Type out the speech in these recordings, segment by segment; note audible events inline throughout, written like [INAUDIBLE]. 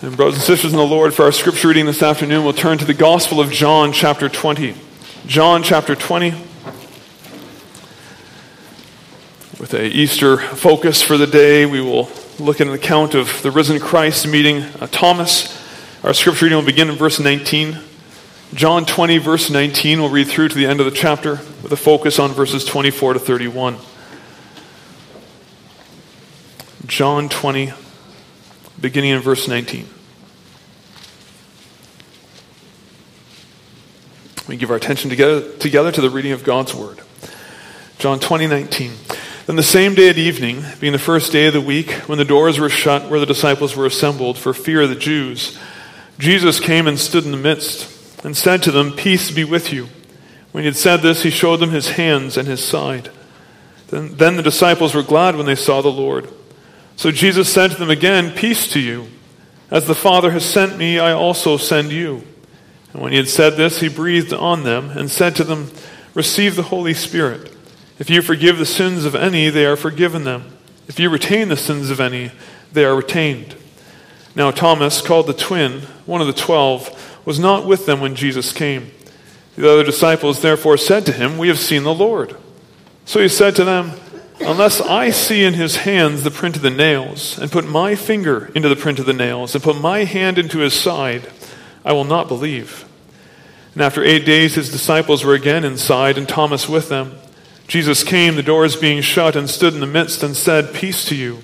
And brothers and sisters in the Lord, for our scripture reading this afternoon, we'll turn to the Gospel of John, chapter 20. John, chapter 20. With a Easter focus for the day, we will look at an account of the risen Christ meeting uh, Thomas. Our scripture reading will begin in verse 19. John 20, verse 19, we'll read through to the end of the chapter with a focus on verses 24 to 31. John 20, beginning in verse 19. We give our attention together, together to the reading of God's Word. John 20, 19. Then the same day at evening, being the first day of the week, when the doors were shut where the disciples were assembled for fear of the Jews, Jesus came and stood in the midst and said to them, Peace be with you. When he had said this, he showed them his hands and his side. Then, then the disciples were glad when they saw the Lord. So Jesus said to them again, Peace to you. As the Father has sent me, I also send you. And when he had said this, he breathed on them and said to them, Receive the Holy Spirit. If you forgive the sins of any, they are forgiven them. If you retain the sins of any, they are retained. Now, Thomas, called the twin, one of the twelve, was not with them when Jesus came. The other disciples therefore said to him, We have seen the Lord. So he said to them, Unless I see in his hands the print of the nails, and put my finger into the print of the nails, and put my hand into his side, I will not believe. And after eight days, his disciples were again inside, and Thomas with them. Jesus came, the doors being shut, and stood in the midst, and said, Peace to you.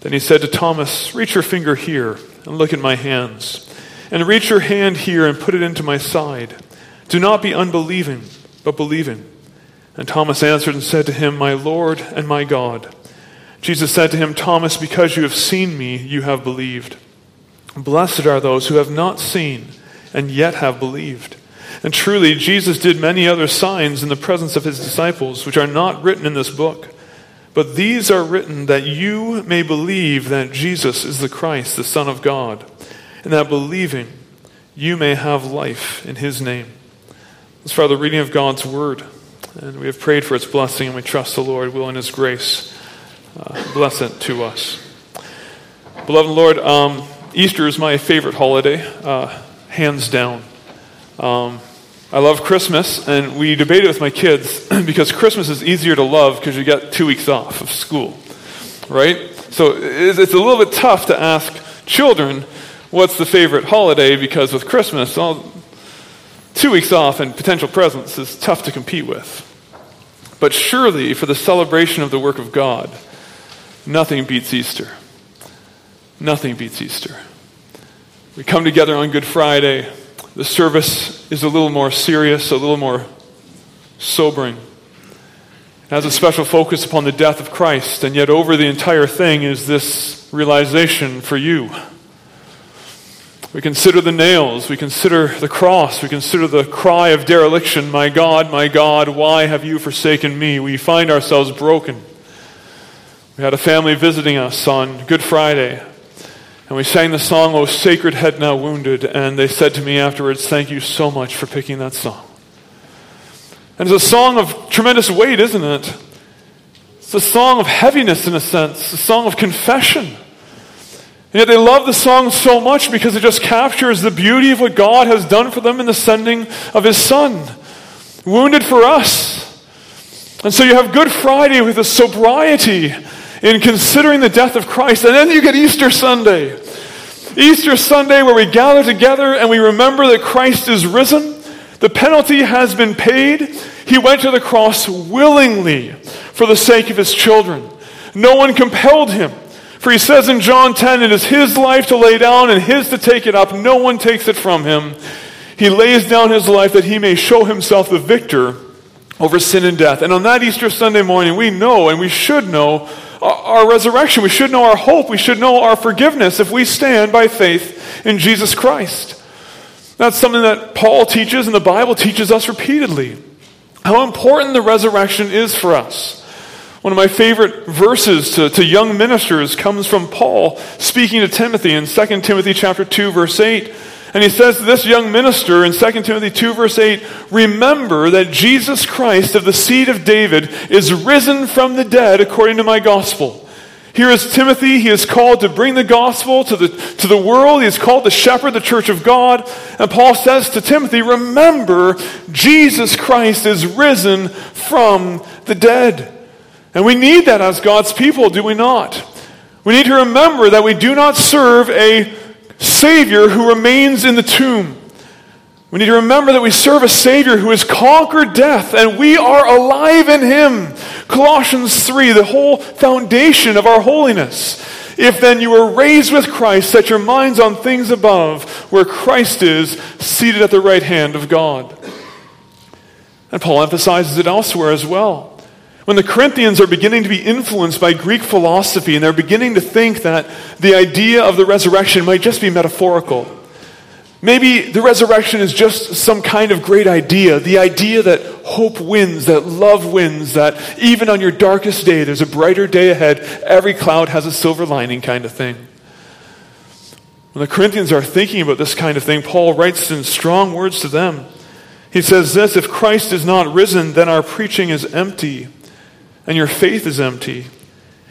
Then he said to Thomas, Reach your finger here, and look at my hands and reach your hand here and put it into my side. Do not be unbelieving, but believing. And Thomas answered and said to him, My Lord and my God. Jesus said to him, Thomas, because you have seen me, you have believed. Blessed are those who have not seen and yet have believed. And truly, Jesus did many other signs in the presence of his disciples, which are not written in this book. But these are written that you may believe that Jesus is the Christ, the Son of God and that believing you may have life in his name. As for the reading of God's word, and we have prayed for its blessing, and we trust the Lord will in his grace uh, bless it to us. Beloved Lord, um, Easter is my favorite holiday, uh, hands down. Um, I love Christmas, and we debate it with my kids [CLEARS THROAT] because Christmas is easier to love because you get two weeks off of school, right? So it's a little bit tough to ask children what's the favorite holiday because with Christmas, all, two weeks off and potential presents is tough to compete with. But surely, for the celebration of the work of God, nothing beats Easter. Nothing beats Easter. We come together on Good Friday. The service is a little more serious, a little more sobering. It has a special focus upon the death of Christ, and yet over the entire thing is this realization for you we consider the nails. We consider the cross. We consider the cry of dereliction My God, my God, why have you forsaken me? We find ourselves broken. We had a family visiting us on Good Friday, and we sang the song, O Sacred Head Now Wounded, and they said to me afterwards, Thank you so much for picking that song. And it's a song of tremendous weight, isn't it? It's a song of heaviness, in a sense, a song of confession. Yet they love the song so much because it just captures the beauty of what God has done for them in the sending of His Son, wounded for us. And so you have Good Friday with a sobriety in considering the death of Christ, and then you get Easter Sunday. Easter Sunday, where we gather together and we remember that Christ is risen. The penalty has been paid. He went to the cross willingly for the sake of his children. No one compelled him. For he says in John 10, it is his life to lay down and his to take it up. No one takes it from him. He lays down his life that he may show himself the victor over sin and death. And on that Easter Sunday morning, we know and we should know our, resurrection. We should know our hope. We should know our forgiveness if we stand by faith in Jesus Christ. That's something that Paul teaches and the Bible teaches us repeatedly. How important the resurrection is for us. One of my favorite verses to, to young ministers comes from Paul speaking to Timothy in 2 Timothy chapter 2, verse 8. And he says to this young minister in 2 Timothy 2, verse 8, Remember that Jesus Christ of the seed of David is risen from the dead according to my gospel. Here is Timothy. He is called to bring the gospel to the, to the world. He is called to shepherd the church of God. And Paul says to Timothy, Remember, Jesus Christ is risen from the dead. And we need that as God's people, do we not? We need to remember that we do not serve a Savior who remains in the tomb. We need to remember that we serve a Savior who has conquered death and we are alive in Him. Colossians 3, the whole foundation of our holiness. If then you were raised with Christ, set your minds on things above, where Christ is, seated at the right hand of God. And Paul emphasizes it elsewhere as well. When the Corinthians are beginning to be influenced by Greek philosophy and they're beginning to think that the idea of the resurrection might just be metaphorical, maybe the resurrection is just some kind of great idea the idea that hope wins, that love wins, that even on your darkest day there's a brighter day ahead, every cloud has a silver lining kind of thing. When the Corinthians are thinking about this kind of thing, Paul writes in strong words to them. He says this If Christ is not risen, then our preaching is empty and your faith is empty.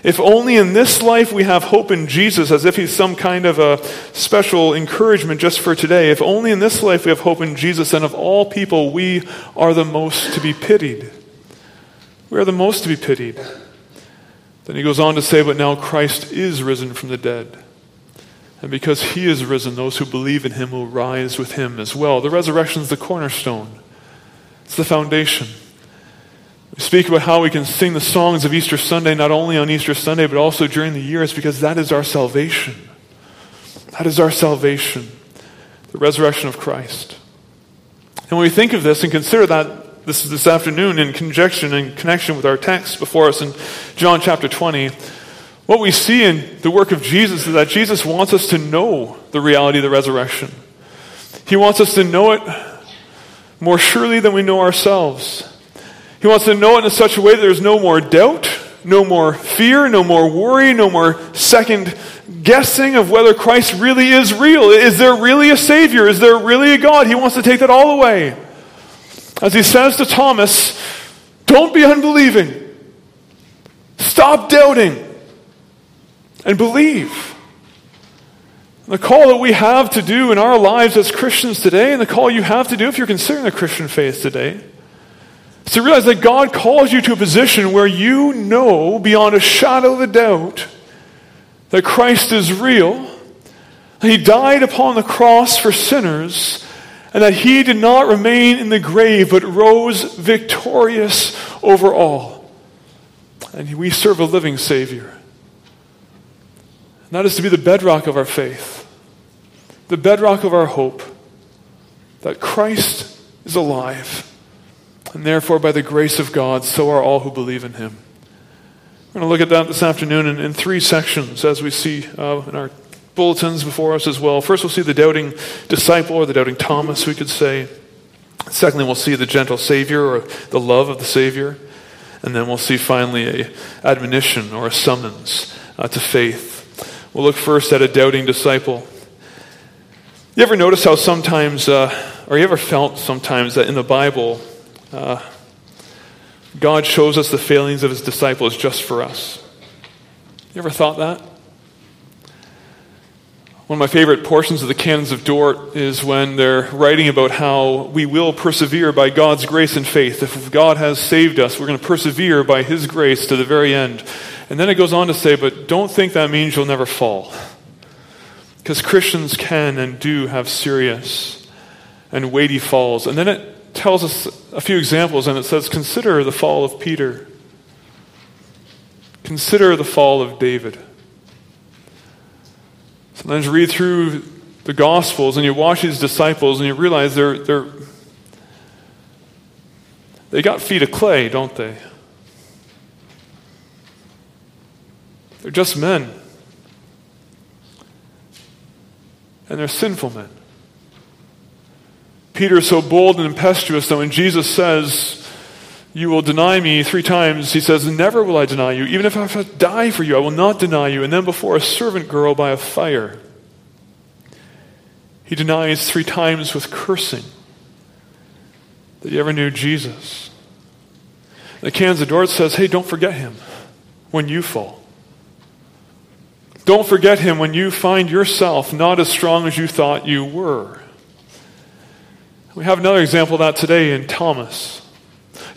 If only in this life we have hope in Jesus as if he's some kind of a special encouragement just for today. If only in this life we have hope in Jesus, and of all people, we are the most to be pitied. We are the most to be pitied. Then he goes on to say, But now Christ is risen from the dead. And because he is risen, those who believe in him will rise with him as well. The resurrection is the cornerstone, it's the foundation. We speak about how we can sing the songs of Easter Sunday not only on Easter Sunday, but also during the year. It's because that is our salvation. That is our salvation, the resurrection of Christ. And when we think of this and consider that this is this afternoon in conjunction and connection with our text before us in John chapter 20, what we see in the work of Jesus is that Jesus wants us to know the reality of the resurrection. He wants us to know it more surely than we know ourselves. He wants to know it in such a way that there's no more doubt, no more fear, no more worry, no more second guessing of whether Christ really is real. Is there really a Savior? Is there really a God? He wants to take that all away. As he says to Thomas, don't be unbelieving. Stop doubting and believe. The call that we have to do in our lives as Christians today, and the call you have to do if you're considering the Christian faith today, to realize that God calls you to a position where you know beyond a shadow of a doubt that Christ is real, that He died upon the cross for sinners, and that He did not remain in the grave but rose victorious over all. And we serve a living Savior. And that is to be the bedrock of our faith, the bedrock of our hope that Christ is alive and therefore, by the grace of God, so are all who believe in him. We're going to look at that this afternoon in, in three sections as we see uh, in our bulletins before us as well. First, we'll see the doubting disciple, or the doubting Thomas, we could say. Secondly, we'll see the gentle Savior, or the love of the Savior. And then we'll see finally a admonition or a summons uh, to faith. We'll look first at a doubting disciple. You ever notice how sometimes, uh, or you ever felt sometimes that in the Bible, uh, God shows us the failings of his disciples just for us. You ever thought that? One of my favorite portions of the Canons of Dort is when they're writing about how we will persevere by God's grace and faith. If God has saved us, we're going to persevere by His grace to the very end. And then it goes on to say, but don't think that means you'll never fall. Because Christians can and do have serious and weighty falls. And then it tells us a few examples, and it says, Consider the fall of Peter. Consider the fall of David. Sometimes you read through the Gospels and you watch these disciples and you realize they're, they're, they got feet of clay, don't they? They're just men. And they're sinful men. Peter is so bold and impetuous that when Jesus says, You will deny me three times, he says, Never will I deny you. Even if I have to die for you, I will not deny you. And then before a servant girl by a fire, he denies three times with cursing that he ever knew Jesus. The Canons of Dort says, Hey, don't forget him when you fall. Don't forget him when you find yourself not as strong as you thought you were. We have another example of that today in Thomas.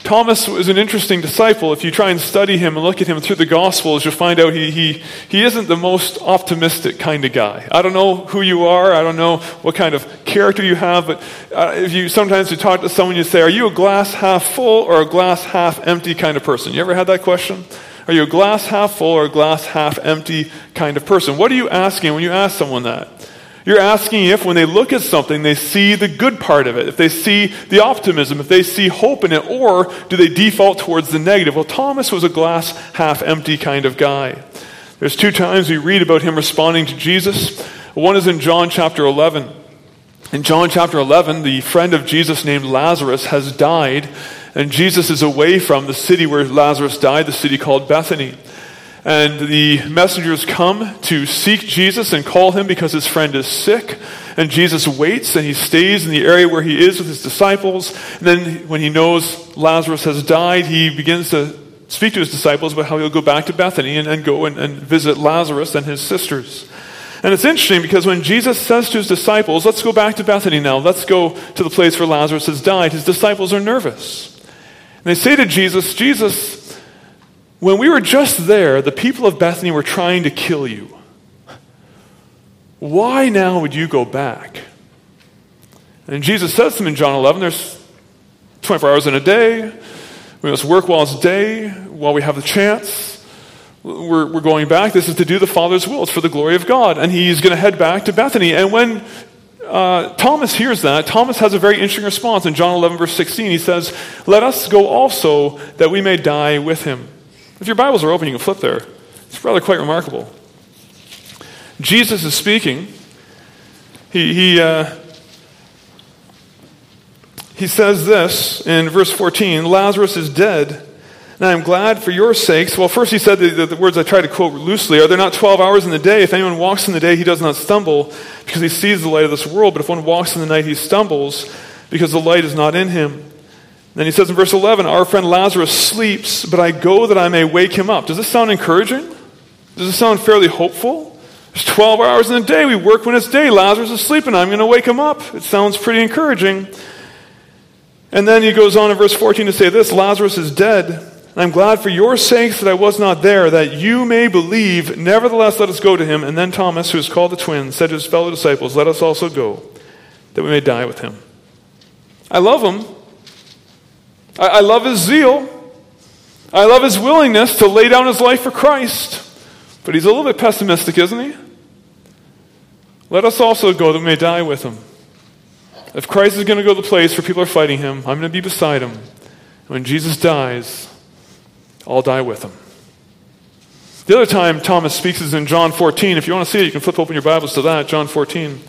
Thomas was an interesting disciple. If you try and study him and look at him through the Gospels, you'll find out he, he, he isn't the most optimistic kind of guy. I don't know who you are. I don't know what kind of character you have, but uh, if you sometimes you talk to someone, you say, Are you a glass half full or a glass half empty kind of person? You ever had that question? Are you a glass half full or a glass half empty kind of person? What are you asking when you ask someone that? You're asking if, when they look at something, they see the good part of it, if they see the optimism, if they see hope in it, or do they default towards the negative? Well, Thomas was a glass half empty kind of guy. There's two times we read about him responding to Jesus. One is in John chapter 11. In John chapter 11, the friend of Jesus named Lazarus has died, and Jesus is away from the city where Lazarus died, the city called Bethany. And the messengers come to seek Jesus and call him because his friend is sick. And Jesus waits and he stays in the area where he is with his disciples. And then, when he knows Lazarus has died, he begins to speak to his disciples about how he'll go back to Bethany and, and go and, and visit Lazarus and his sisters. And it's interesting because when Jesus says to his disciples, Let's go back to Bethany now, let's go to the place where Lazarus has died, his disciples are nervous. And they say to Jesus, Jesus, when we were just there, the people of Bethany were trying to kill you. Why now would you go back? And Jesus says to them in John 11, there's 24 hours in a day. We must work while it's day, while we have the chance. We're, we're going back. This is to do the Father's will. It's for the glory of God. And he's going to head back to Bethany. And when uh, Thomas hears that, Thomas has a very interesting response. In John 11, verse 16, he says, Let us go also that we may die with him. If your Bibles are open, you can flip there. It's rather quite remarkable. Jesus is speaking. He, he, uh, he says this in verse 14 Lazarus is dead, and I am glad for your sakes. Well, first he said the, the, the words I try to quote loosely Are there not 12 hours in the day? If anyone walks in the day, he does not stumble because he sees the light of this world. But if one walks in the night, he stumbles because the light is not in him. Then he says in verse 11, Our friend Lazarus sleeps, but I go that I may wake him up. Does this sound encouraging? Does this sound fairly hopeful? There's 12 hours in a day. We work when it's day. Lazarus is sleeping. I'm going to wake him up. It sounds pretty encouraging. And then he goes on in verse 14 to say this Lazarus is dead. and I'm glad for your sakes that I was not there, that you may believe. Nevertheless, let us go to him. And then Thomas, who is called the twin, said to his fellow disciples, Let us also go, that we may die with him. I love him. I, I love his zeal. I love his willingness to lay down his life for Christ. But he's a little bit pessimistic, isn't he? Let us also go that we may die with him. If Christ is going to go to the place where people are fighting him, I'm going to be beside him. When Jesus dies, I'll die with him. The other time Thomas speaks is in John 14. If you want to see it, you can flip open your Bibles to that, John 14.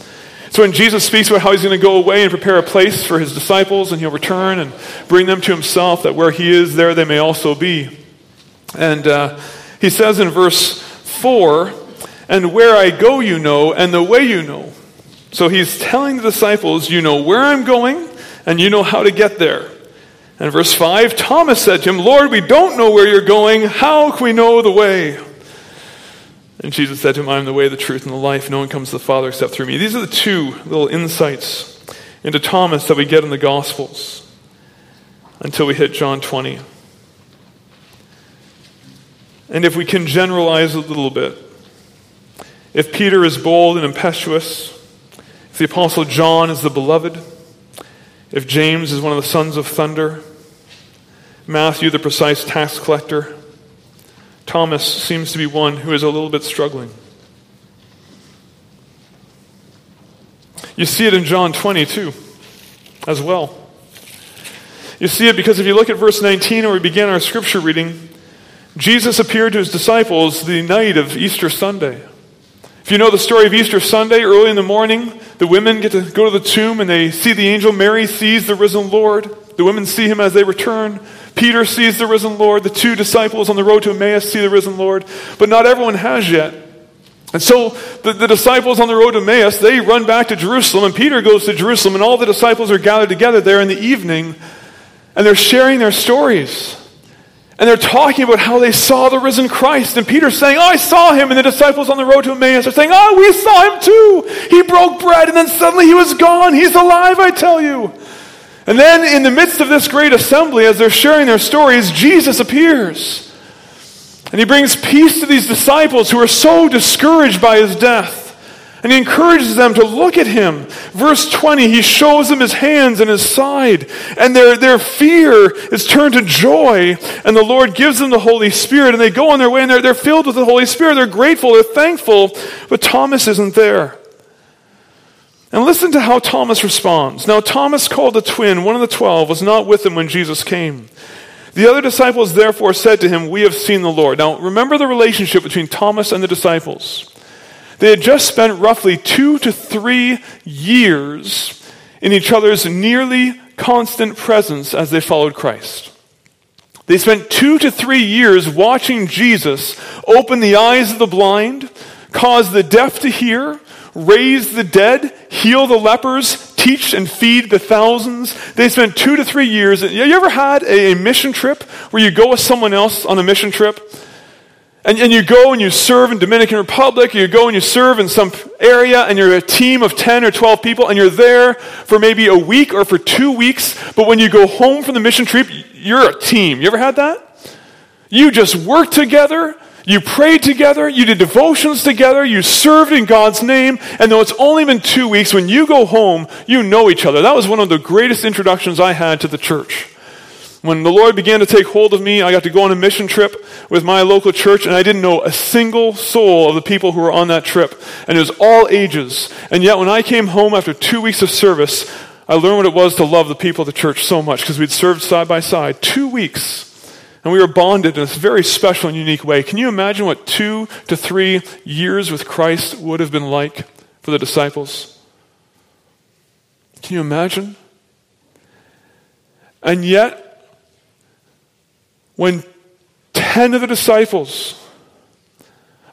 So when Jesus speaks about how he's going to go away and prepare a place for his disciples, and he'll return and bring them to himself, that where he is, there they may also be. And uh, he says in verse 4 And where I go, you know, and the way you know. So he's telling the disciples, You know where I'm going, and you know how to get there. And verse 5 Thomas said to him, Lord, we don't know where you're going. How can we know the way? And Jesus said to him, I am the way, the truth, and the life. No one comes to the Father except through me. These are the two little insights into Thomas that we get in the Gospels until we hit John 20. And if we can generalize a little bit, if Peter is bold and impetuous, if the Apostle John is the beloved, if James is one of the sons of thunder, Matthew the precise tax collector, Thomas seems to be one who is a little bit struggling. You see it in John 20 too, as well. You see it because if you look at verse 19 where we begin our scripture reading, Jesus appeared to his disciples the night of Easter Sunday. If you know the story of Easter Sunday, early in the morning, the women get to go to the tomb and they see the angel. Mary sees the risen Lord. The women see him as they return. Peter sees the risen Lord. The two disciples on the road to Emmaus see the risen Lord. But not everyone has yet. And so the, the, disciples on the road to Emmaus, they run back to Jerusalem, and Peter goes to Jerusalem, and all the disciples are gathered together there in the evening, and they're sharing their stories. And they're talking about how they saw the risen Christ. And Peter's saying, Oh, I saw him. And the disciples on the road to Emmaus are saying, Oh, we saw him too. He broke bread and then suddenly he was gone. He's alive, I tell you. And then, in the midst of this great assembly, as they're sharing their stories, Jesus appears. And he brings peace to these disciples who are so discouraged by his death. And he encourages them to look at him. Verse 20, he shows them his hands and his side. And their, their fear is turned to joy. And the Lord gives them the Holy Spirit. And they go on their way and they're, they're filled with the Holy Spirit. They're grateful, they're thankful. But Thomas isn't there. And listen to how Thomas responds. Now, Thomas, called the twin, one of the twelve, was not with them when Jesus came. The other disciples therefore said to him, We have seen the Lord. Now, remember the relationship between Thomas and the disciples. They had just spent roughly two to three years in each other's nearly constant presence as they followed Christ. They spent two to three years watching Jesus open the eyes of the blind, cause the deaf to hear, raise the dead, heal the lepers, teach and feed the thousands. They spent two to three years. You ever had a, mission trip where you go with someone else on a mission trip? And, and you go and you serve in Dominican Republic, or you go and you serve in some area, and you're a team of 10 or 12 people, and you're there for maybe a week or for two weeks, but when you go home from the mission trip, you're a team. You ever had that? You just work together, you prayed together, you did devotions together, you served in God's name, and though it's only been two weeks, when you go home, you know each other. That was one of the greatest introductions I had to the church. When the Lord began to take hold of me, I got to go on a mission trip with my local church, and I didn't know a single soul of the people who were on that trip. And it was all ages. And yet, when I came home after two weeks of service, I learned what it was to love the people of the church so much because we'd served side by side two weeks. And we were bonded in a very special and unique way. Can you imagine what two to three years with Christ would have been like for the disciples? Can you imagine? And yet, when 10 of the disciples,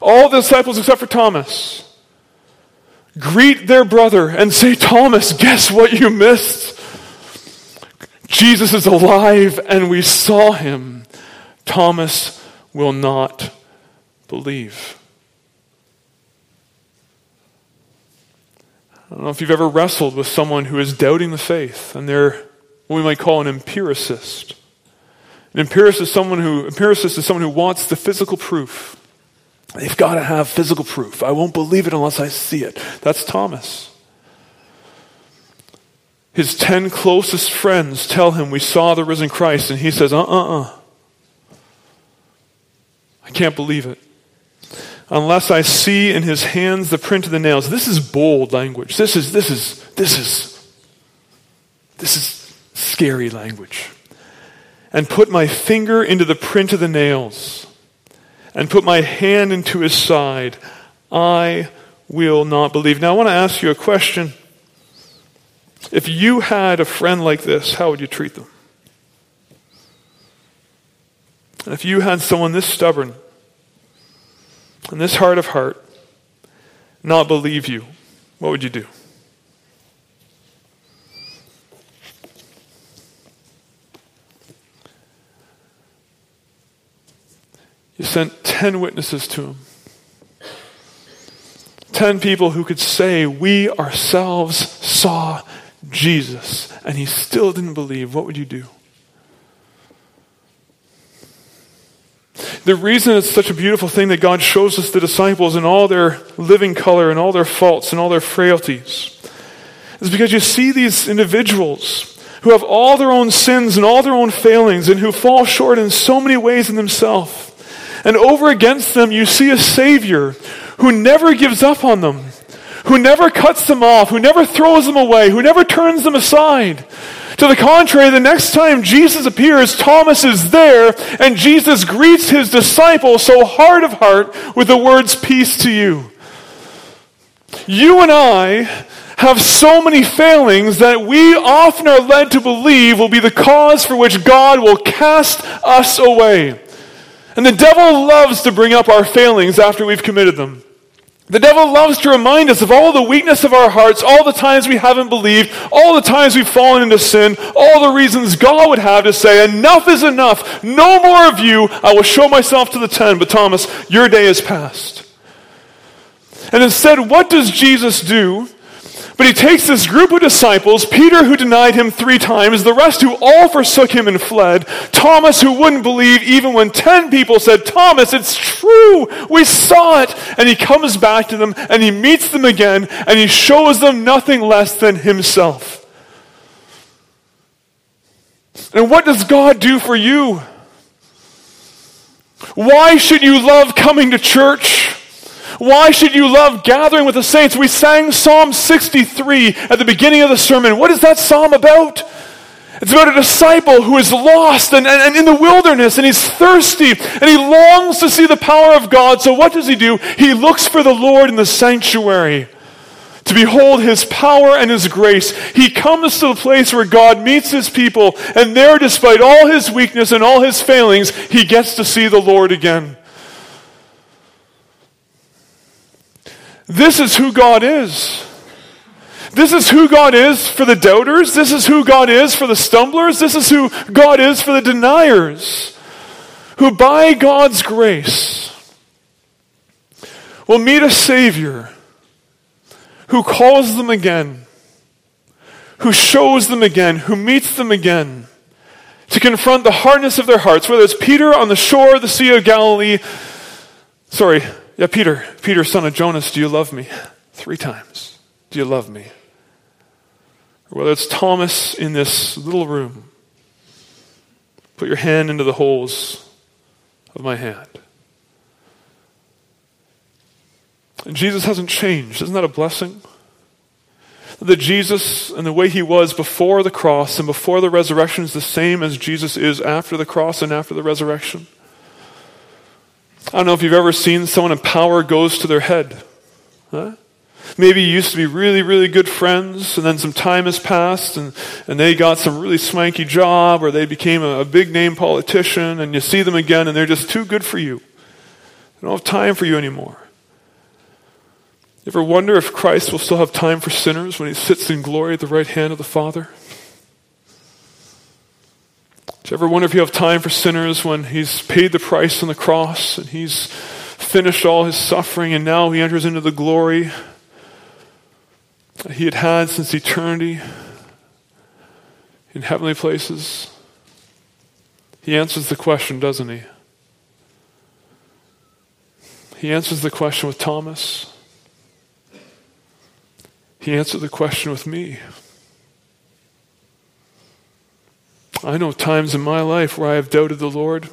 all the disciples except for Thomas, greet their brother and say, Thomas, guess what you missed? Jesus is alive and we saw him. Thomas will not believe. I don't know if you've ever wrestled with someone who is doubting the faith and they're what we might call an empiricist. An empiricist is someone who empiricist is someone who wants the physical proof. They've got to have physical proof. I won't believe it unless I see it. That's Thomas. His ten closest friends tell him, We saw the risen Christ, and he says, Uh uh uh. I can't believe it. Unless I see in his hands the print of the nails. This is bold language. This is, this is, this is, this is scary language. And put my finger into the print of the nails and put my hand into his side. I will not believe. Now, I want to ask you a question. If you had a friend like this, how would you treat them? And if you had someone this stubborn and this hard of heart not believe you, what would you do? You sent 10 witnesses to him. 10 people who could say, We ourselves saw Jesus, and he still didn't believe. What would you do? The reason it's such a beautiful thing that God shows us the disciples in all their living color and all their faults and all their frailties is because you see these individuals who have all their own sins and all their own failings and who fall short in so many ways in themselves. And over against them, you see a Savior who never gives up on them, who never cuts them off, who never throws them away, who never turns them aside, to the contrary, the next time Jesus appears, Thomas is there, and Jesus greets his disciple so hard of heart with the words, Peace to you. You and I have so many failings that we often are led to believe will be the cause for which God will cast us away. And the devil loves to bring up our failings after we've committed them. The devil loves to remind us of all the weakness of our hearts, all the times we haven't believed, all the times we've fallen into sin, all the reasons God would have to say, Enough is enough. No more of you. I will show myself to the ten. But Thomas, your day is past. And instead, what does Jesus do? But he takes this group of disciples, Peter, who denied him three times, the rest who all forsook him and fled, Thomas, who wouldn't believe even when ten people said, Thomas, it's true, we saw it. And he comes back to them and he meets them again and he shows them nothing less than himself. And what does God do for you? Why should you love coming to church? Why should you love gathering with the saints? We sang Psalm 63 at the beginning of the sermon. What is that psalm about? It's about a disciple who is lost and, and, and, in the wilderness and he's thirsty and he longs to see the power of God. So what does he do? He looks for the Lord in the sanctuary to behold his power and his grace. He comes to the place where God meets his people and there, despite all his weakness and all his failings, he gets to see the Lord again. This is who God is. This is who God is for the doubters. This is who God is for the stumblers. This is who God is for the deniers. Who, by God's grace, will meet a Savior who calls them again, who shows them again, who meets them again to confront the hardness of their hearts, whether it's Peter on the shore of the Sea of Galilee. Sorry, yeah, Peter, Peter, son of Jonas, do you love me? Three times. Do you love me? Whether it's Thomas in this little room, put your hand into the holes of my hand. And Jesus hasn't changed. Isn't that a blessing? That Jesus and the way he was before the cross and before the resurrection is the same as Jesus is after the cross and after the resurrection. I don't know if you've ever seen someone in power goes to their head. Huh? Maybe you used to be really, really good friends, and then some time has passed, and, and they got some really swanky job, or they became a, a big name politician, and you see them again, and they're just too good for you. They don't have time for you anymore. You ever wonder if Christ will still have time for sinners when he sits in glory at the right hand of the Father? Do you ever wonder if you have time for sinners when he's paid the price on the cross and he's finished all his suffering and now he enters into the glory that he had had since eternity in heavenly places? He answers the question, doesn't he? He answers the question with Thomas. He answered the question with me. I know times in my life where I have doubted the Lord.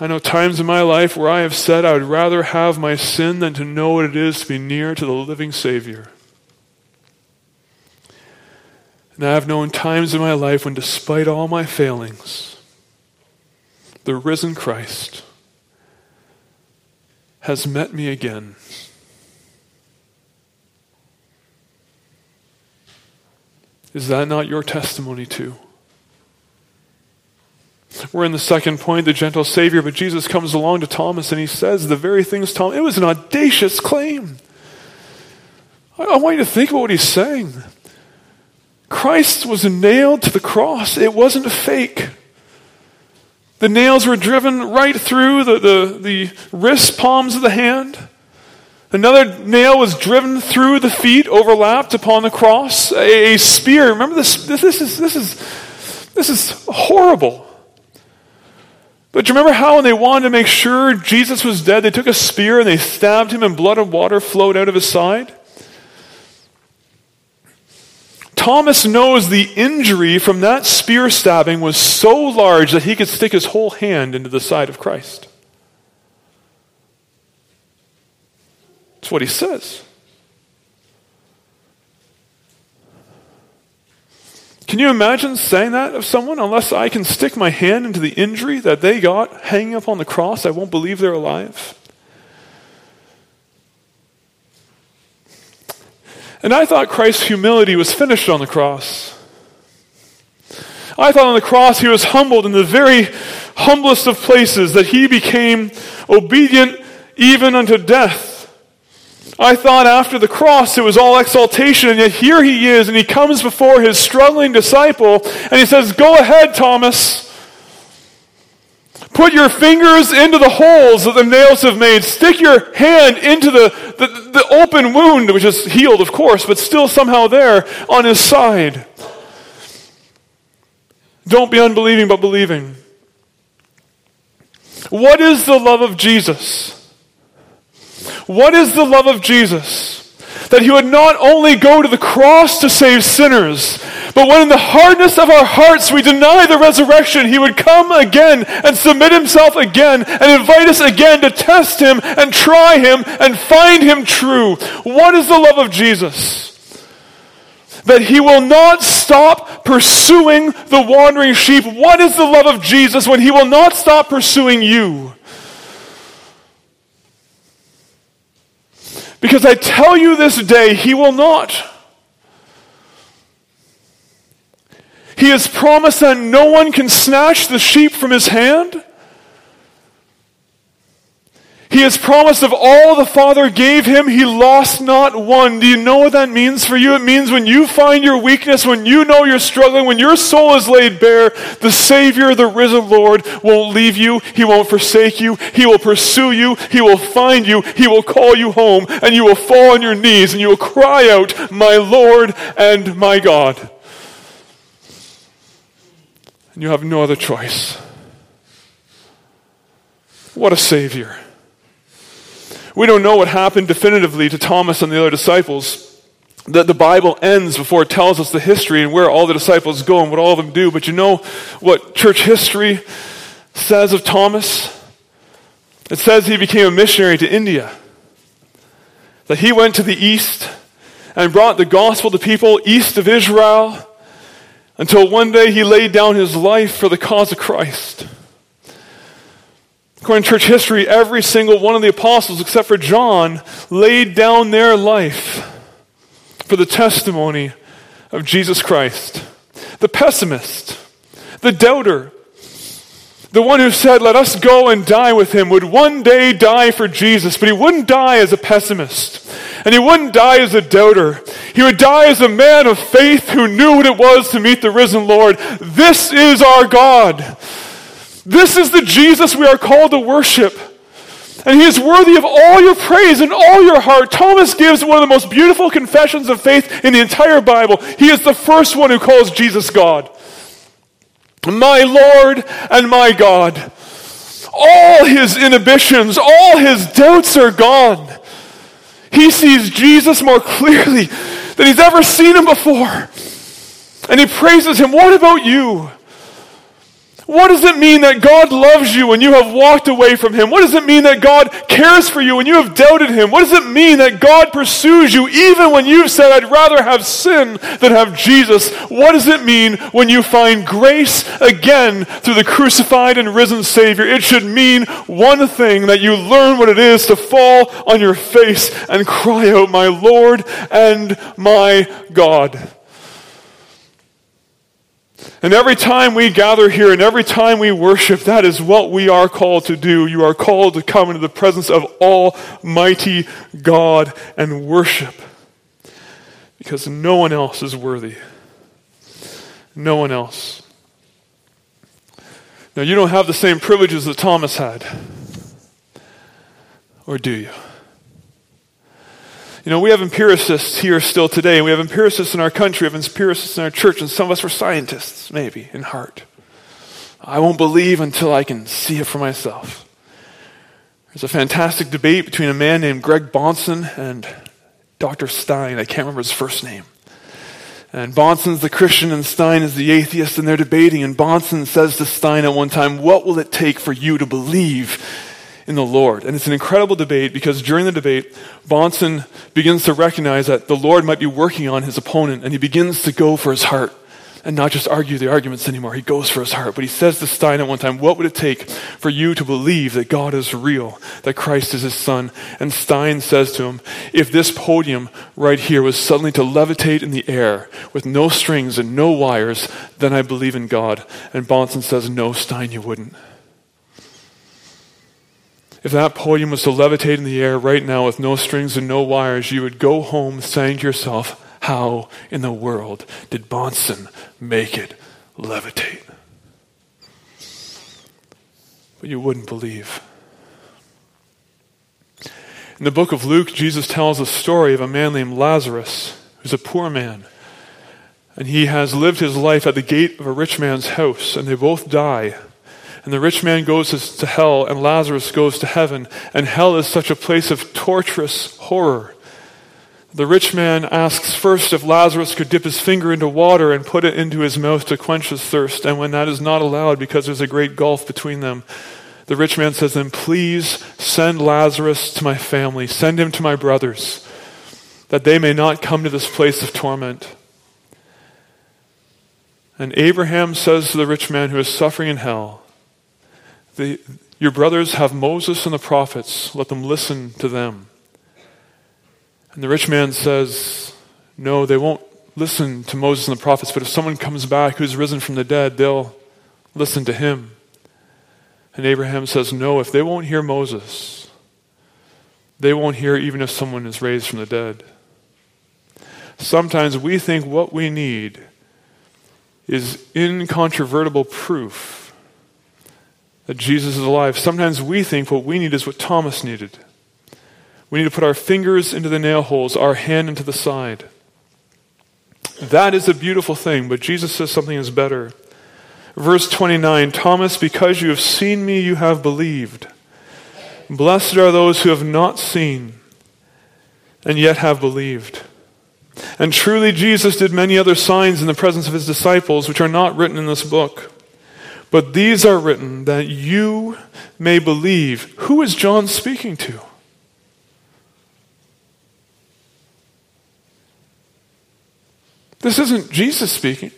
I know times in my life where I have said I would rather have my sin than to know what it is to be near to the living Savior. And I have known times in my life when, despite all my failings, the risen Christ has met me again Is that not your testimony too? We're in the second point, the gentle Savior, but Jesus comes along to Thomas and he says the very things Thomas, it was an audacious claim. I, I want you to think about what he's saying. Christ was nailed to the cross, it wasn't a fake. The nails were driven right through the, the, the wrist palms of the hand. Another nail was driven through the feet, overlapped upon the cross. A, a spear. Remember this, this, this, is, this, is, this is horrible. But you remember how when they wanted to make sure Jesus was dead, they took a spear and they stabbed him and blood and water flowed out of his side? Thomas knows the injury from that spear stabbing was so large that he could stick his whole hand into the side of Christ. That's what he says. Can you imagine saying that of someone? Unless I can stick my hand into the injury that they got hanging up on the cross, I won't believe they're alive. And I thought Christ's humility was finished on the cross. I thought on the cross he was humbled in the very humblest of places, that he became obedient even unto death. I thought after the cross it was all exaltation, and yet here he is, and he comes before his struggling disciple, and he says, Go ahead, Thomas. Put your fingers into the holes that the nails have made. Stick your hand into the, the, the open wound, which is healed, of course, but still somehow there on his side. Don't be unbelieving, but believing. What is the love of Jesus? What is the love of Jesus? That he would not only go to the cross to save sinners, but when in the hardness of our hearts we deny the resurrection, he would come again and submit himself again and invite us again to test him and try him and find him true. What is the love of Jesus? that he will not stop pursuing the wandering sheep. What is the love of Jesus when he will not stop pursuing you? Because I tell you this day, he will not. He has promised that no one can snatch the sheep from his hand. He has promised of all the Father gave him, he lost not one. Do you know what that means for you? It means when you find your weakness, when you know you're struggling, when your soul is laid bare, the Savior, the risen Lord, won't leave you. He won't forsake you. He will pursue you. He will find you. He will call you home, and you will fall on your knees and you will cry out, My Lord and my God. And you have no other choice. What a Savior. We don't know what happened definitively to Thomas and the other disciples. That the Bible ends before it tells us the history and where all the disciples go and what all of them do. But you know what church history says of Thomas? It says he became a missionary to India. That he went to the east and brought the gospel to people east of Israel until one day he laid down his life for the cause of Christ. According to church history, every single one of the apostles, except for John, laid down their life for the testimony of Jesus Christ. The pessimist, the doubter, the one who said, Let us go and die with him, would one day die for Jesus, but he wouldn't die as a pessimist. And he wouldn't die as a doubter. He would die as a man of faith who knew what it was to meet the risen Lord. This is our God. This is the Jesus we are called to worship. And he is worthy of all your praise and all your heart. Thomas gives one of the most beautiful confessions of faith in the entire Bible. He is the first one who calls Jesus God. My Lord and my God. All his inhibitions, all his doubts are gone. He sees Jesus more clearly than he's ever seen him before. And he praises him. What about you? What does it mean that God loves you when you have walked away from Him? What does it mean that God cares for you when you have doubted Him? What does it mean that God pursues you even when you've said, I'd rather have sin than have Jesus? What does it mean when you find grace again through the crucified and risen Savior? It should mean one thing that you learn what it is to fall on your face and cry out, My Lord and my God. And every time we gather here and every time we worship, that is what we are called to do. You are called to come into the presence of Almighty God and worship. Because no one else is worthy. No one else. Now, you don't have the same privileges that Thomas had. Or do you? You know, we have empiricists here still today, and we have empiricists in our country, we have empiricists in our church, and some of us are scientists, maybe, in heart. I won't believe until I can see it for myself. There's a fantastic debate between a man named Greg Bahnsen and Dr. Stein. I can't remember his first name. And Bahnsen's the Christian and Stein is the atheist, and they're debating. And Bahnsen says to Stein at one time, What will it take for you to believe in the Lord. And it's an incredible debate because during the debate, Bahnsen begins to recognize that the Lord might be working on his opponent and he begins to go for his heart and not just argue the arguments anymore. He goes for his heart. But he says to Stein at one time, What would it take for you to believe that God is real, that Christ is his son? And Stein says to him, If this podium right here was suddenly to levitate in the air with no strings and no wires, then I believe in God. And Bahnsen says, No, Stein, you wouldn't. If that podium was to levitate in the air right now with no strings and no wires, you would go home saying to yourself, How in the world did Bahnsen make it levitate? But you wouldn't believe. In the book of Luke, Jesus tells a story of a man named Lazarus, who's a poor man. And he has lived his life at the gate of a rich man's house, and they both die. And the rich man goes to hell, and Lazarus goes to heaven. And hell is such a place of torturous horror. The rich man asks first if Lazarus could dip his finger into water and put it into his mouth to quench his thirst. And when that is not allowed because there's a great gulf between them, the rich man says, Then please send Lazarus to my family, send him to my brothers, that they may not come to this place of torment. And Abraham says to the rich man who is suffering in hell, Your brothers have Moses and the prophets. Let them listen to them. And the rich man says, No, they won't listen to Moses and the prophets, but if someone comes back who's risen from the dead, they'll listen to him. And Abraham says, No, if they won't hear Moses, they won't hear even if someone is raised from the dead. Sometimes we think what we need is incontrovertible proof that Jesus is alive. Sometimes we think what we need is what Thomas needed. We need to put our fingers into the nail holes, our hand into the side. That is a beautiful thing, but Jesus says something is better. Verse 29 Thomas, because you have seen me, you have believed. Blessed are those who have not seen and yet have believed. And truly, Jesus did many other signs in the presence of his disciples, which are not written in this book. But these are written that you may believe. Who is John speaking to? This isn't Jesus speaking.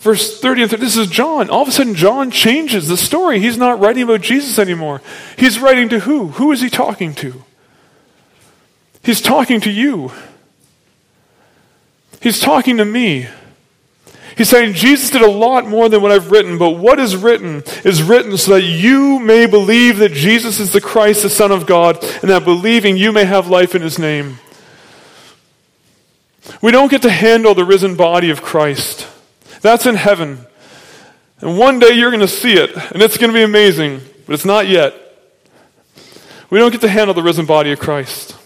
Verse 30 and 30, this is John. All of a sudden, John changes the story. He's not writing about Jesus anymore. He's writing to who? Who is he talking to? He's talking to you. He's talking to me. He's saying Jesus did a lot more than what I've written, but what is written is written so that you may believe that Jesus is the Christ, the Son of God, and that believing you may have life in his name. We don't get to handle the risen body of Christ. That's in heaven. And one day you're going to see it, and it's going to be amazing, but it's not yet. We don't get to handle the risen body of Christ.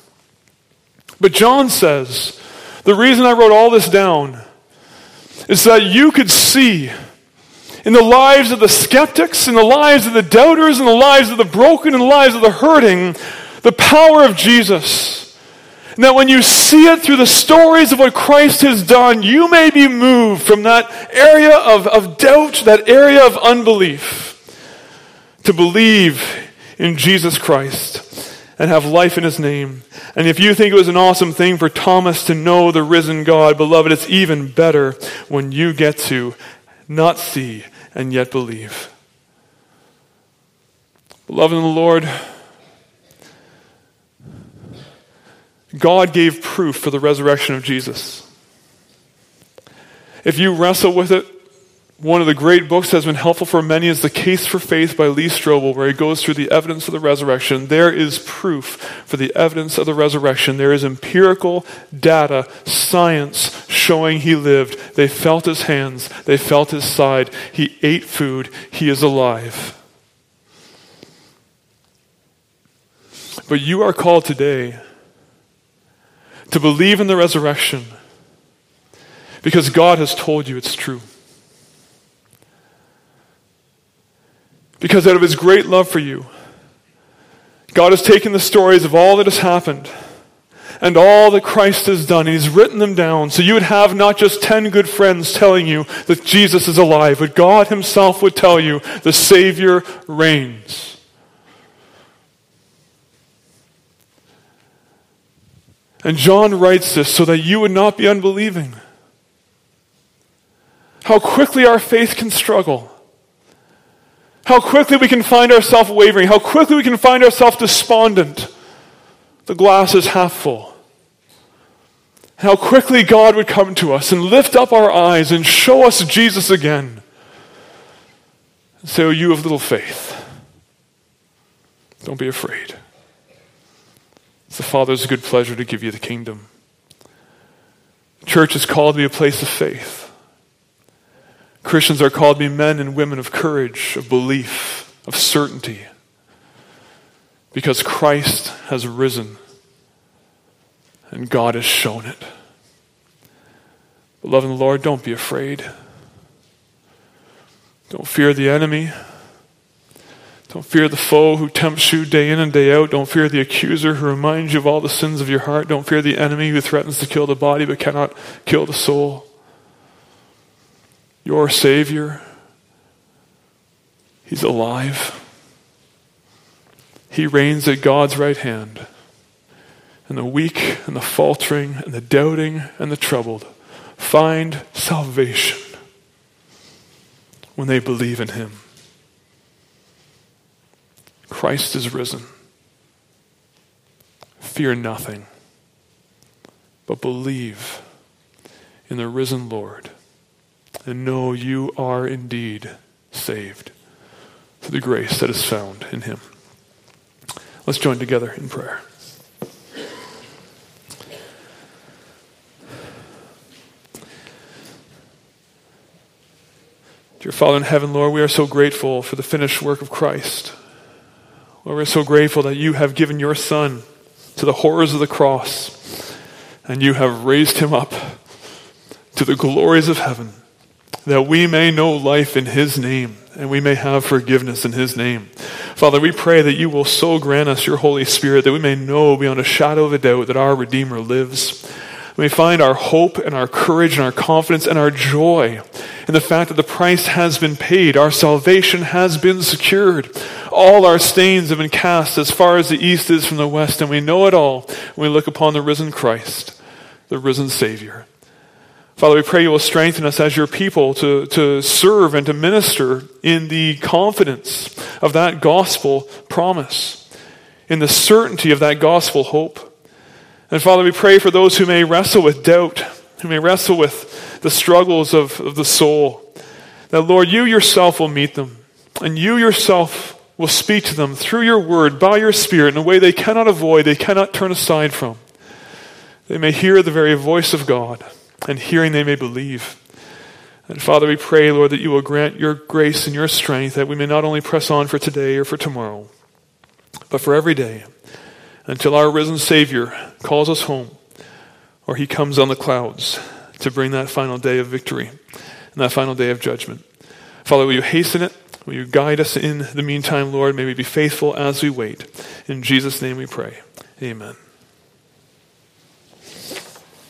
But John says, the reason I wrote all this down is that you could see in the lives of the skeptics, in the lives of the doubters, in the lives of the broken, in the lives of the hurting, the power of Jesus. And that when you see it through the stories of what Christ has done, you may be moved from that area of, of doubt, that area of unbelief, to believe in Jesus Christ and have life in his name. And if you think it was an awesome thing for Thomas to know the risen God, beloved, it's even better when you get to not see and yet believe. Beloved in the Lord, God gave proof for the resurrection of Jesus. If you wrestle with it, one of the great books that has been helpful for many is The Case for Faith by Lee Strobel, where he goes through the evidence of the resurrection. There is proof for the evidence of the resurrection. There is empirical data, science showing he lived. They felt his hands, they felt his side. He ate food, he is alive. But you are called today to believe in the resurrection because God has told you it's true. Because out of his great love for you, God has taken the stories of all that has happened and all that Christ has done, and he's written them down so you would have not just 10 good friends telling you that Jesus is alive, but God himself would tell you the Savior reigns. And John writes this so that you would not be unbelieving. How quickly our faith can struggle how quickly we can find ourselves wavering. How quickly we can find ourselves despondent. The glass is half full. How quickly God would come to us and lift up our eyes and show us Jesus again. And say, Oh, you have little faith. Don't be afraid. It's the Father's good pleasure to give you the kingdom. The Church is called to be a place of faith. Christians are called to be men and women of courage, of belief, of certainty, because Christ has risen and God has shown it. Beloved Lord, don't be afraid. Don't fear the enemy. Don't fear the foe who tempts you day in and day out. Don't fear the accuser who reminds you of all the sins of your heart. Don't fear the enemy who threatens to kill the body but cannot kill the soul. Your Savior, He's alive. He reigns at God's right hand. And the weak and the faltering and the doubting and the troubled find salvation when they believe in Him. Christ is risen. Fear nothing, but believe in the risen Lord and know you are indeed saved through the grace that is found in Him. Let's join together in prayer. Dear Father in heaven, Lord, we are so grateful for the finished work of Christ. Lord, we're so grateful that you have given your Son to the horrors of the cross and you have raised him up to the glories of heaven that we may know life in his name and we may have forgiveness in his name. Father, we pray that you will so grant us your Holy Spirit that we may know beyond a shadow of a doubt that our Redeemer lives. We find our hope and our courage and our confidence and our joy in the fact that the price has been paid. Our salvation has been secured. All our stains have been cast as far as the east is from the west, and we know it all when we look upon the risen Christ, the risen Savior. Father, we pray you will strengthen us as your people to, to serve and to minister in the confidence of that gospel promise, in the certainty of that gospel hope. And Father, we pray for those who may wrestle with doubt, who may wrestle with the struggles of, of the soul, that Lord, you yourself will meet them, and you yourself will speak to them through your word, by your Spirit, in a way they cannot avoid, they cannot turn aside from. They may hear the very voice of God and hearing they may believe. And Father, we pray, Lord, that you will grant your grace and your strength that we may not only press on for today or for tomorrow, but for every day until our risen Savior calls us home or he comes on the clouds to bring that final day of victory and that final day of judgment. Father, will you hasten it? Will you guide us in the meantime, Lord? May we be faithful as we wait. In Jesus' name we pray. Amen.